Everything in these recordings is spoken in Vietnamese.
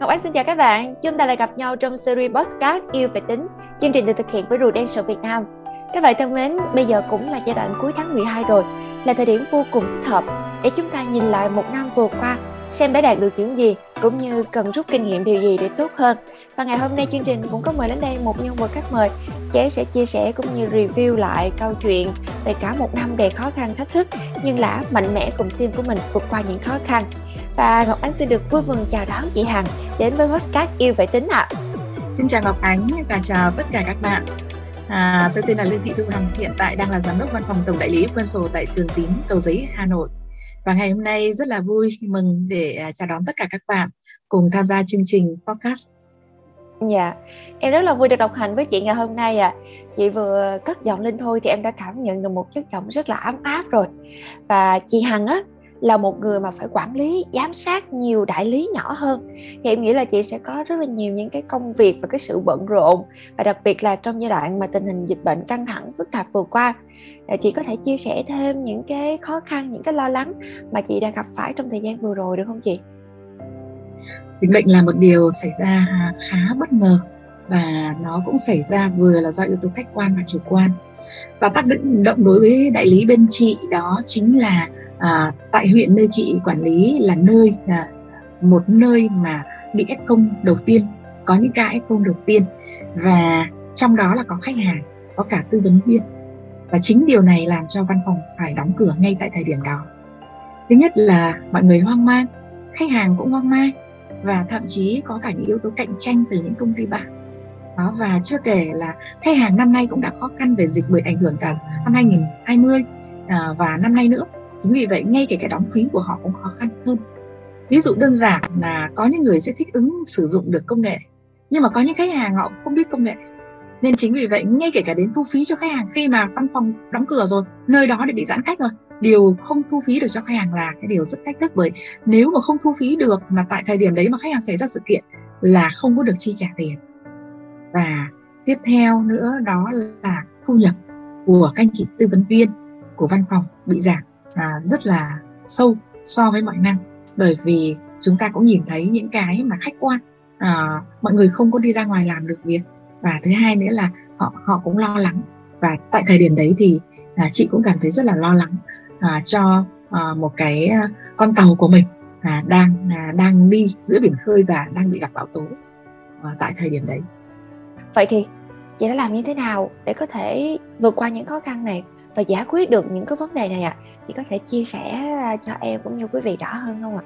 Ngọc Ánh xin chào các bạn. Chúng ta lại gặp nhau trong series podcast Yêu về tính. Chương trình được thực hiện bởi Prudential Việt Nam. Các bạn thân mến, bây giờ cũng là giai đoạn cuối tháng 12 rồi, là thời điểm vô cùng thích hợp để chúng ta nhìn lại một năm vừa qua, xem đã đạt được những gì cũng như cần rút kinh nghiệm điều gì để tốt hơn. Và ngày hôm nay chương trình cũng có mời đến đây một nhân vật khách mời. Chế sẽ chia sẻ cũng như review lại câu chuyện về cả một năm đầy khó khăn thách thức nhưng đã mạnh mẽ cùng team của mình vượt qua những khó khăn. Và Ngọc Ánh xin được vui mừng chào đón chị Hằng đến với podcast Yêu Vệ Tính ạ. À. Xin chào Ngọc Ánh và chào tất cả các bạn. À, tôi tên là Lương Thị Thu Hằng, hiện tại đang là giám đốc văn phòng tổng đại lý Quân tại Thường Tín, Cầu Giấy, Hà Nội. Và ngày hôm nay rất là vui mừng để à, chào đón tất cả các bạn cùng tham gia chương trình podcast. Dạ, em rất là vui được đồng hành với chị ngày hôm nay ạ. À. Chị vừa cất giọng lên thôi thì em đã cảm nhận được một chất giọng rất là ấm áp rồi. Và chị Hằng á, là một người mà phải quản lý, giám sát nhiều đại lý nhỏ hơn. Thì em nghĩ là chị sẽ có rất là nhiều những cái công việc và cái sự bận rộn, và đặc biệt là trong giai đoạn mà tình hình dịch bệnh căng thẳng phức tạp vừa qua chị có thể chia sẻ thêm những cái khó khăn, những cái lo lắng mà chị đã gặp phải trong thời gian vừa rồi được không chị? Dịch bệnh là một điều xảy ra khá bất ngờ và nó cũng xảy ra vừa là do yếu tố khách quan và chủ quan. Và tác động đối với đại lý bên chị đó chính là à, tại huyện nơi chị quản lý là nơi là một nơi mà bị f0 đầu tiên có những ca f0 đầu tiên. Và trong đó là có khách hàng có cả tư vấn viên. Và chính điều này làm cho văn phòng phải đóng cửa ngay tại thời điểm đó. Thứ nhất là mọi người hoang mang khách hàng cũng hoang mang và thậm chí có cả những yếu tố cạnh tranh từ những công ty bạn. Đó và chưa kể là khách hàng năm nay cũng đã khó khăn về dịch bởi ảnh hưởng cả năm 2020 à, và năm nay nữa chính vì vậy, ngay kể cả đóng phí của họ cũng khó khăn hơn. Ví dụ đơn giản là có những người sẽ thích ứng sử dụng được công nghệ, nhưng mà có những khách hàng họ không biết công nghệ. Nên chính vì vậy, ngay kể cả đến thu phí cho khách hàng khi mà văn phòng đóng cửa rồi, nơi đó để bị giãn cách rồi, điều không thu phí được cho khách hàng là cái điều rất thách thức bởi nếu mà không thu phí được mà tại thời điểm đấy mà khách hàng xảy ra sự kiện là không có được chi trả tiền. Và tiếp theo nữa đó là thu nhập của các anh chị tư vấn viên của văn phòng bị giảm à, rất là sâu so với mọi năm. Bởi vì chúng ta cũng nhìn thấy những cái mà khách quan à, mọi người không có đi ra ngoài làm được việc. Và thứ hai nữa là họ họ cũng lo lắng. Và tại thời điểm đấy thì à, chị cũng cảm thấy rất là lo lắng à, cho à, một cái à, con tàu của mình à, đang à, đang đi giữa biển khơi và đang bị gặp bão tố à, tại thời điểm đấy. Vậy thì chị đã làm như thế nào để có thể vượt qua những khó khăn này? Và giải quyết được những cái vấn đề này ạ à? chị có thể chia sẻ à, cho em cũng như quý vị rõ hơn không ạ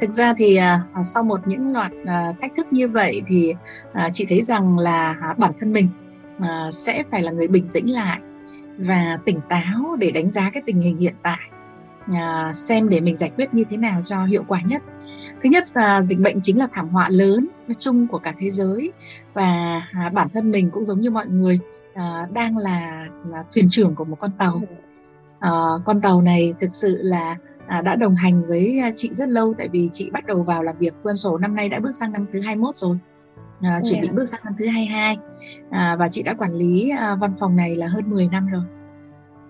thực ra thì à, à, sau một những loạt à, thách thức như vậy thì à, chị thấy rằng là à, bản thân mình à, sẽ phải là người bình tĩnh lại và tỉnh táo để đánh giá cái tình hình hiện tại à, xem để mình giải quyết như thế nào cho hiệu quả nhất. Thứ nhất là dịch bệnh chính là thảm họa lớn chung của cả thế giới và à, bản thân mình cũng giống như mọi người à, đang là, là thuyền trưởng của một con tàu. À, con tàu này thực sự là à, đã đồng hành với chị rất lâu tại vì chị bắt đầu vào làm việc. Quân sổ năm nay đã bước sang năm thứ 21 rồi. À, chuẩn bị bước sang năm thứ 22 à, và chị đã quản lý à, văn phòng này là hơn 10 năm rồi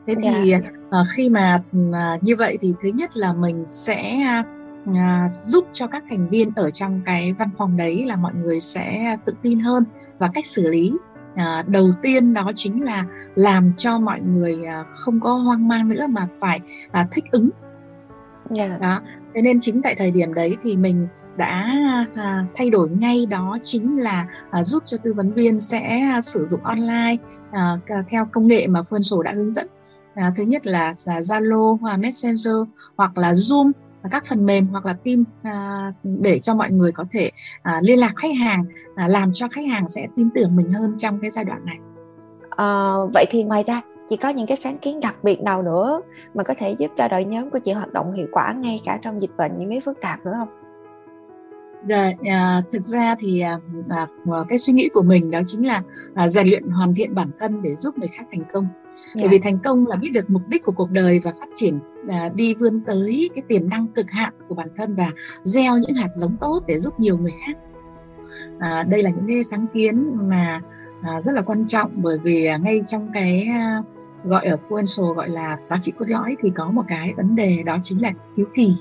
thế thì yeah. à, khi mà à, như vậy thì thứ nhất là mình sẽ à, giúp cho các thành viên ở trong cái văn phòng đấy là mọi người sẽ tự tin hơn và cách xử lý à, đầu tiên đó chính là làm cho mọi người à, không có hoang mang nữa mà phải à, thích ứng yeah. Dạ. đó thế nên chính tại thời điểm đấy thì mình đã à, thay đổi ngay đó chính là à, giúp cho tư vấn viên sẽ sử dụng online à, theo công nghệ mà Phương sổ đã hướng dẫn à, thứ nhất là Zalo hoặc Messenger hoặc là Zoom các phần mềm hoặc là team à, để cho mọi người có thể à, liên lạc khách hàng à, làm cho khách hàng sẽ tin tưởng mình hơn trong cái giai đoạn này à, vậy thì ngoài ra chị có những cái sáng kiến đặc biệt nào nữa mà có thể giúp cho đội nhóm của chị hoạt động hiệu quả ngay cả trong dịch bệnh diễn biến phức tạp nữa không? Dạ, à, thực ra thì à, à, cái suy nghĩ của mình đó chính là à, rèn luyện hoàn thiện bản thân để giúp người khác thành công. Yeah. Bởi vì thành công là biết được mục đích của cuộc đời và phát triển à, đi vươn tới cái tiềm năng cực hạn của bản thân và gieo những hạt giống tốt để giúp nhiều người khác. À, đây là những cái sáng kiến mà à, rất là quan trọng bởi vì à, ngay trong cái à, gọi ở Fluential gọi là giá trị cốt lõi thì có một cái vấn đề đó chính là hiếu kỳ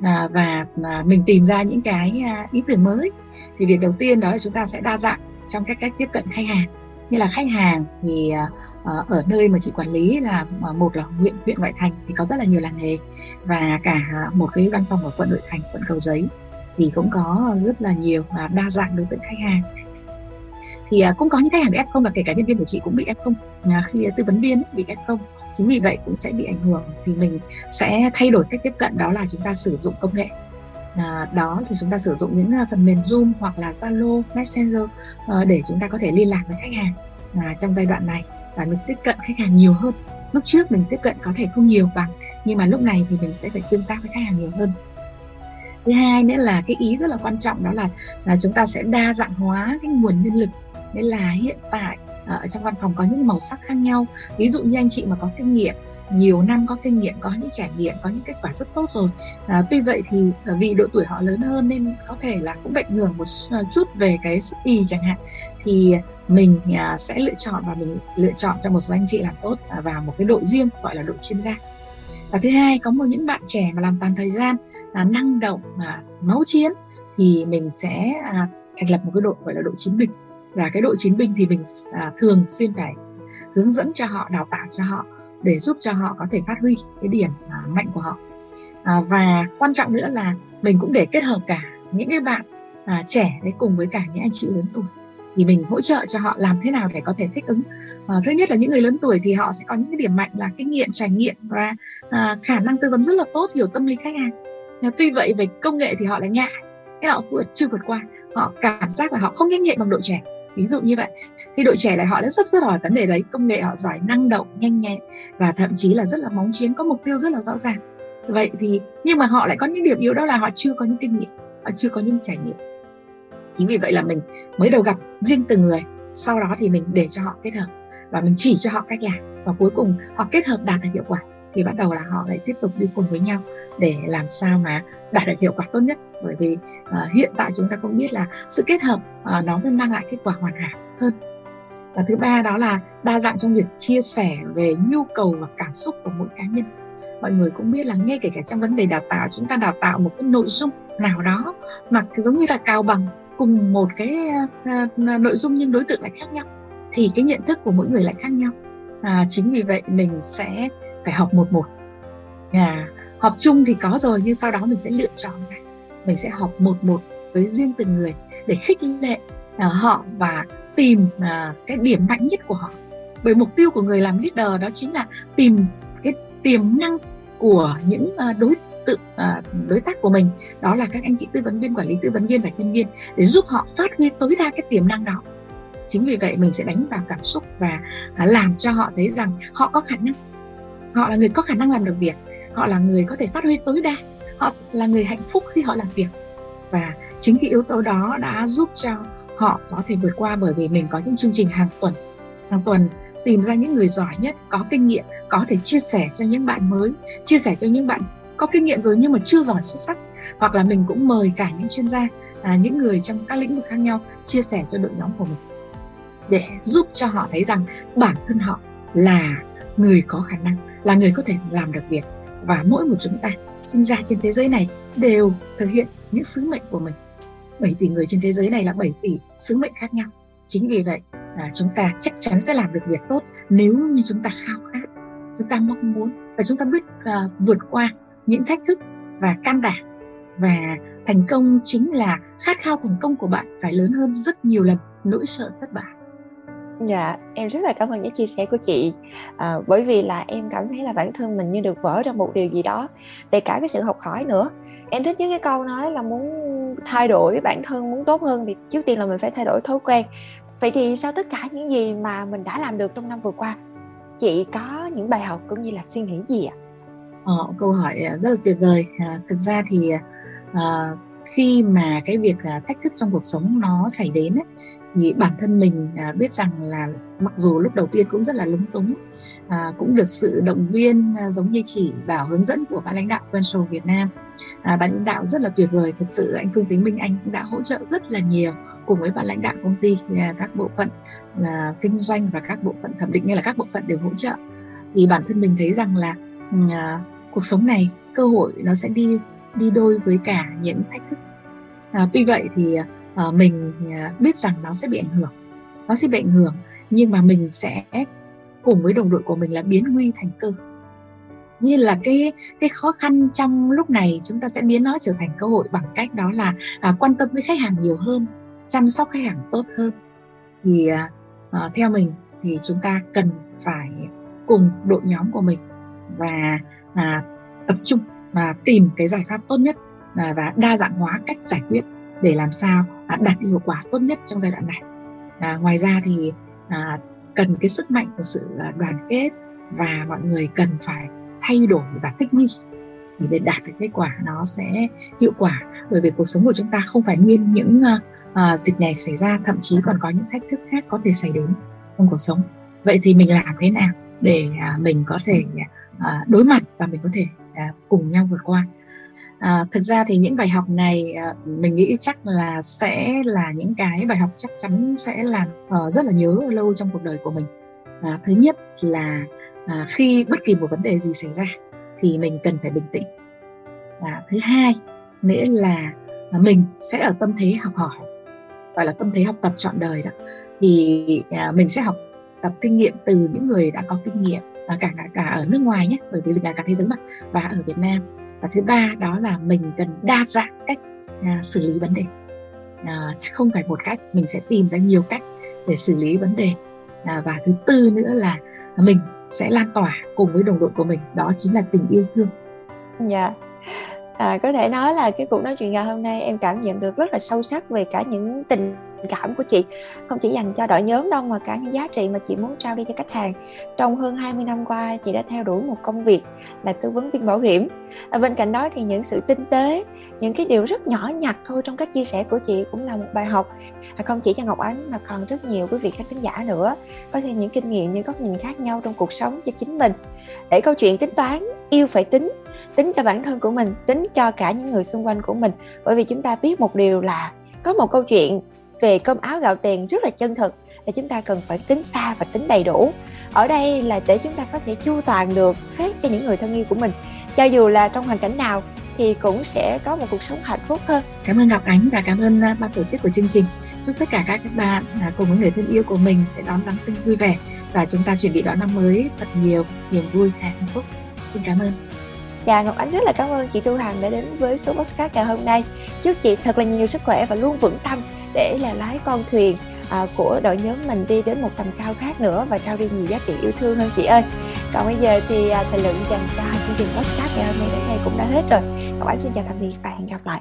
à, và à, mình tìm ra những cái à, ý tưởng mới thì việc đầu tiên đó là chúng ta sẽ đa dạng trong các cách tiếp cận khách hàng như là khách hàng thì à, Ờ, ở nơi mà chị quản lý là ờ, một là huyện huyện ngoại thành thì có rất là nhiều làng nghề và cả một cái văn phòng ở quận nội thành quận cầu giấy thì cũng có rất là nhiều và đa dạng đối tượng khách hàng. Thì ờ, cũng có những khách hàng bị f không và kể cả nhân viên của chị cũng bị f không. Khi tư vấn viên bị f không chính vì vậy cũng sẽ bị ảnh hưởng thì mình sẽ thay đổi cách tiếp cận đó là chúng ta sử dụng công nghệ. À, đó thì chúng ta sử dụng những phần mềm Zoom hoặc là Zalo, Messenger uh, để chúng ta có thể liên lạc với khách hàng à, trong giai đoạn này và mình tiếp cận khách hàng nhiều hơn. Lúc trước mình tiếp cận có thể không nhiều bằng nhưng mà lúc này thì mình sẽ phải tương tác với khách hàng nhiều hơn. Thứ hai nữa là cái ý rất là quan trọng đó là, là chúng ta sẽ đa dạng hóa cái nguồn nhân lực. Nên là hiện tại ờ, ở trong văn phòng có những màu sắc khác nhau. Ví dụ như anh chị mà có kinh nghiệm nhiều năm có kinh nghiệm có những trải nghiệm có những kết quả rất tốt rồi. À, tuy vậy thì à, vì độ tuổi họ lớn hơn nên có thể là cũng ảnh hưởng một à, chút về cái sức y chẳng hạn thì mình à, sẽ lựa chọn và mình lựa chọn cho một số anh chị làm tốt à, vào một cái đội riêng gọi là đội chuyên gia. Và thứ hai có một những bạn trẻ mà làm toàn thời gian là năng động mà máu chiến thì mình sẽ à, thành lập một cái đội gọi là đội chiến binh. Và cái đội chiến binh thì mình à, thường xuyên phải hướng dẫn cho họ đào tạo cho họ để giúp cho họ có thể phát huy cái điểm à, mạnh của họ. À, và quan trọng nữa là mình cũng để kết hợp cả những cái bạn à, trẻ đấy cùng với cả những anh chị lớn tuổi. Thì mình hỗ trợ cho họ làm thế nào để có thể thích ứng. À, thứ nhất là những người lớn tuổi thì họ sẽ có những cái điểm mạnh là kinh nghiệm trải nghiệm và à, khả năng tư vấn rất là tốt hiểu tâm lý khách hàng. À, tuy vậy về công nghệ thì họ lại ngại cái họ vượt chưa vượt qua. Họ cảm giác là họ không trách nhiệm bằng độ trẻ ví dụ như vậy. Thì đội trẻ này họ rất rất rất hỏi vấn đề đấy. Công nghệ họ giỏi năng động, nhanh nhẹn và thậm chí là rất là móng chiến, có mục tiêu rất là rõ ràng. Vậy thì, nhưng mà họ lại có những điểm yếu, đó là họ chưa có những kinh nghiệm, họ chưa có những trải nghiệm. Chính vì vậy là mình mới đầu gặp riêng từng người, sau đó thì mình để cho họ kết hợp và mình chỉ cho họ cách làm và cuối cùng họ kết hợp đạt được hiệu quả, thì bắt đầu là họ lại tiếp tục đi cùng với nhau để làm sao mà đạt được hiệu quả tốt nhất. Bởi vì uh, hiện tại chúng ta cũng biết là sự kết hợp uh, nó mới mang lại kết quả hoàn hảo hơn. Và thứ ba đó là đa dạng trong việc chia sẻ về nhu cầu và cảm xúc của mỗi cá nhân. Mọi người cũng biết là ngay kể cả trong vấn đề đào tạo chúng ta đào tạo một cái nội dung nào đó mà giống như là cao bằng cùng một cái uh, nội dung nhưng đối tượng lại khác nhau thì cái nhận thức của mỗi người lại khác nhau. À, chính vì vậy mình sẽ phải học một một. À, học chung thì có rồi nhưng sau đó mình sẽ lựa chọn ra. Mình sẽ học một một với riêng từng người để khích lệ uh, họ và tìm uh, cái điểm mạnh nhất của họ. Bởi mục tiêu của người làm leader đó chính là tìm cái tiềm năng của những uh, đối tượng uh, đối tác của mình. Đó là các anh chị tư vấn viên quản lý tư vấn viên và nhân viên để giúp họ phát huy tối đa cái tiềm năng đó. Chính vì vậy mình sẽ đánh vào cảm xúc và uh, làm cho họ thấy rằng họ có khả năng. Họ là người có khả năng làm được việc họ là người có thể phát huy tối đa. Họ là người hạnh phúc khi họ làm việc. Và chính cái yếu tố đó đã giúp cho họ có thể vượt qua bởi vì mình có những chương trình hàng tuần. Hàng tuần tìm ra những người giỏi nhất có kinh nghiệm có thể chia sẻ cho những bạn mới chia sẻ cho những bạn có kinh nghiệm rồi nhưng mà chưa giỏi xuất sắc. Hoặc là mình cũng mời cả những chuyên gia à, những người trong các lĩnh vực khác nhau chia sẻ cho đội nhóm của mình. Để giúp cho họ thấy rằng bản thân họ là người có khả năng là người có thể làm được việc và mỗi một chúng ta sinh ra trên thế giới này đều thực hiện những sứ mệnh của mình. 7 tỷ người trên thế giới này là 7 tỷ sứ mệnh khác nhau. Chính vì vậy à, chúng ta chắc chắn sẽ làm được việc tốt nếu như chúng ta khao khát chúng ta mong muốn và chúng ta biết à, vượt qua những thách thức và can đảm. Và thành công chính là khát khao thành công của bạn phải lớn hơn rất nhiều lần nỗi sợ thất bại. Dạ, em rất là cảm ơn những chia sẻ của chị à, bởi vì là em cảm thấy là bản thân mình như được vỡ ra một điều gì đó về cả cái sự học hỏi nữa. Em thích những cái câu nói là muốn thay đổi bản thân, muốn tốt hơn thì trước tiên là mình phải thay đổi thói quen. Vậy thì sau tất cả những gì mà mình đã làm được trong năm vừa qua, chị có những bài học cũng như là suy nghĩ gì ạ? Ờ, câu hỏi à, rất là tuyệt vời. À, thực ra thì à, khi mà cái việc à, thách thức trong cuộc sống nó xảy đến ấy, thì bản thân mình à, biết rằng là mặc dù lúc đầu tiên cũng rất là lúng túng à, cũng được sự động viên à, giống như chỉ bảo hướng dẫn của ban lãnh đạo Prudential Việt Nam. À, ban lãnh đạo rất là tuyệt vời thực sự anh Phương Tính Minh Anh cũng đã hỗ trợ rất là nhiều cùng với ban lãnh đạo công ty à, các bộ phận là kinh doanh và các bộ phận thẩm định như là các bộ phận đều hỗ trợ. Thì bản thân mình thấy rằng là ừ, à, cuộc sống này cơ hội nó sẽ đi đi đôi với cả những thách thức. À, tuy vậy thì à, mình à, biết rằng nó sẽ bị ảnh hưởng nó sẽ bị ảnh hưởng nhưng mà mình sẽ cùng với đồng đội của mình là biến nguy thành cơ. Như là cái cái khó khăn trong lúc này chúng ta sẽ biến nó trở thành cơ hội bằng cách đó là à, quan tâm với khách hàng nhiều hơn chăm sóc khách hàng tốt hơn. Thì à, à theo mình thì chúng ta cần phải cùng đội nhóm của mình và à, tập trung và tìm cái giải pháp tốt nhất à, và đa dạng hóa cách giải quyết để làm sao à, đạt hiệu quả tốt nhất trong giai đoạn này. À, ngoài ra thì à, cần cái sức mạnh của sự à, đoàn kết và mọi người cần phải thay đổi và thích nghi. Thì để đạt được kết quả nó sẽ hiệu quả. Bởi vì cuộc sống của chúng ta không phải nguyên những uh, uh, dịch này xảy ra thậm chí còn có những thách thức khác có thể xảy đến trong cuộc sống. Vậy thì mình làm thế nào để uh, mình có thể uh, đối mặt và mình có thể à, cùng nhau vượt qua À, thực ra thì những bài học này à, mình nghĩ chắc là sẽ là những cái bài học chắc chắn sẽ làm à, rất là nhớ lâu trong cuộc đời của mình. À, thứ nhất là à, khi bất kỳ một vấn đề gì xảy ra thì mình cần phải bình tĩnh. À, thứ hai nữa là mình sẽ ở tâm thế học hỏi gọi là tâm thế học tập trọn đời đó thì à, mình sẽ học tập kinh nghiệm từ những người đã có kinh nghiệm và cả cả, ở nước ngoài nhé bởi vì dịch là cả thế giới mà và ở Việt Nam. Và thứ ba đó là mình cần đa dạng cách à, xử lý vấn đề. À, chứ không phải một cách mình sẽ tìm ra nhiều cách để xử lý vấn đề. À, và thứ tư nữa là mình sẽ lan tỏa cùng với đồng đội của mình đó chính là tình yêu thương. Dạ. Yeah. à, có thể nói là cái cuộc nói chuyện ngày hôm nay em cảm nhận được rất là sâu sắc về cả những tình cảm của chị. Không chỉ dành cho đội nhóm đâu mà cả những giá trị mà chị muốn trao đi cho khách hàng. Trong hơn 20 năm qua chị đã theo đuổi một công việc là tư vấn viên bảo hiểm. À, bên cạnh đó thì những sự tinh tế những cái điều rất nhỏ nhặt thôi trong các chia sẻ của chị cũng là một bài học. À, không chỉ cho Ngọc Ánh mà còn rất nhiều quý vị khán thính giả nữa. Có thêm những kinh nghiệm những góc nhìn khác nhau trong cuộc sống cho chính mình. Để câu chuyện tính toán yêu phải tính. Tính cho bản thân của mình tính cho cả những người xung quanh của mình. Bởi vì chúng ta biết một điều là có một câu chuyện về cơm áo gạo tiền rất là chân thực là chúng ta cần phải tính xa và tính đầy đủ. Ở đây là để chúng ta có thể chu toàn được hết cho những người thân yêu của mình. Cho dù là trong hoàn cảnh nào thì cũng sẽ có một cuộc sống hạnh phúc hơn. Cảm ơn ngọc ánh và cảm ơn à, ban tổ chức của chương trình. Chúc tất cả các bạn à, cùng với người thân yêu của mình sẽ đón giáng sinh vui vẻ và chúng ta chuẩn bị đón năm mới thật nhiều niềm vui và hạnh phúc. Xin cảm ơn. Dạ Ngọc Ánh rất là cảm ơn chị Tu Hằng đã đến với số podcast ngày hôm nay. Chúc chị thật là nhiều sức khỏe và luôn vững tâm để là lái con thuyền à, của đội nhóm mình đi đến một tầm cao khác nữa và trao đi nhiều giá trị yêu thương hơn chị ơi. Còn bây giờ thì à, thời lượng dành cho chương trình podcast ngày hôm nay đến đây cũng đã hết rồi. Các bạn xin chào tạm biệt và hẹn gặp lại.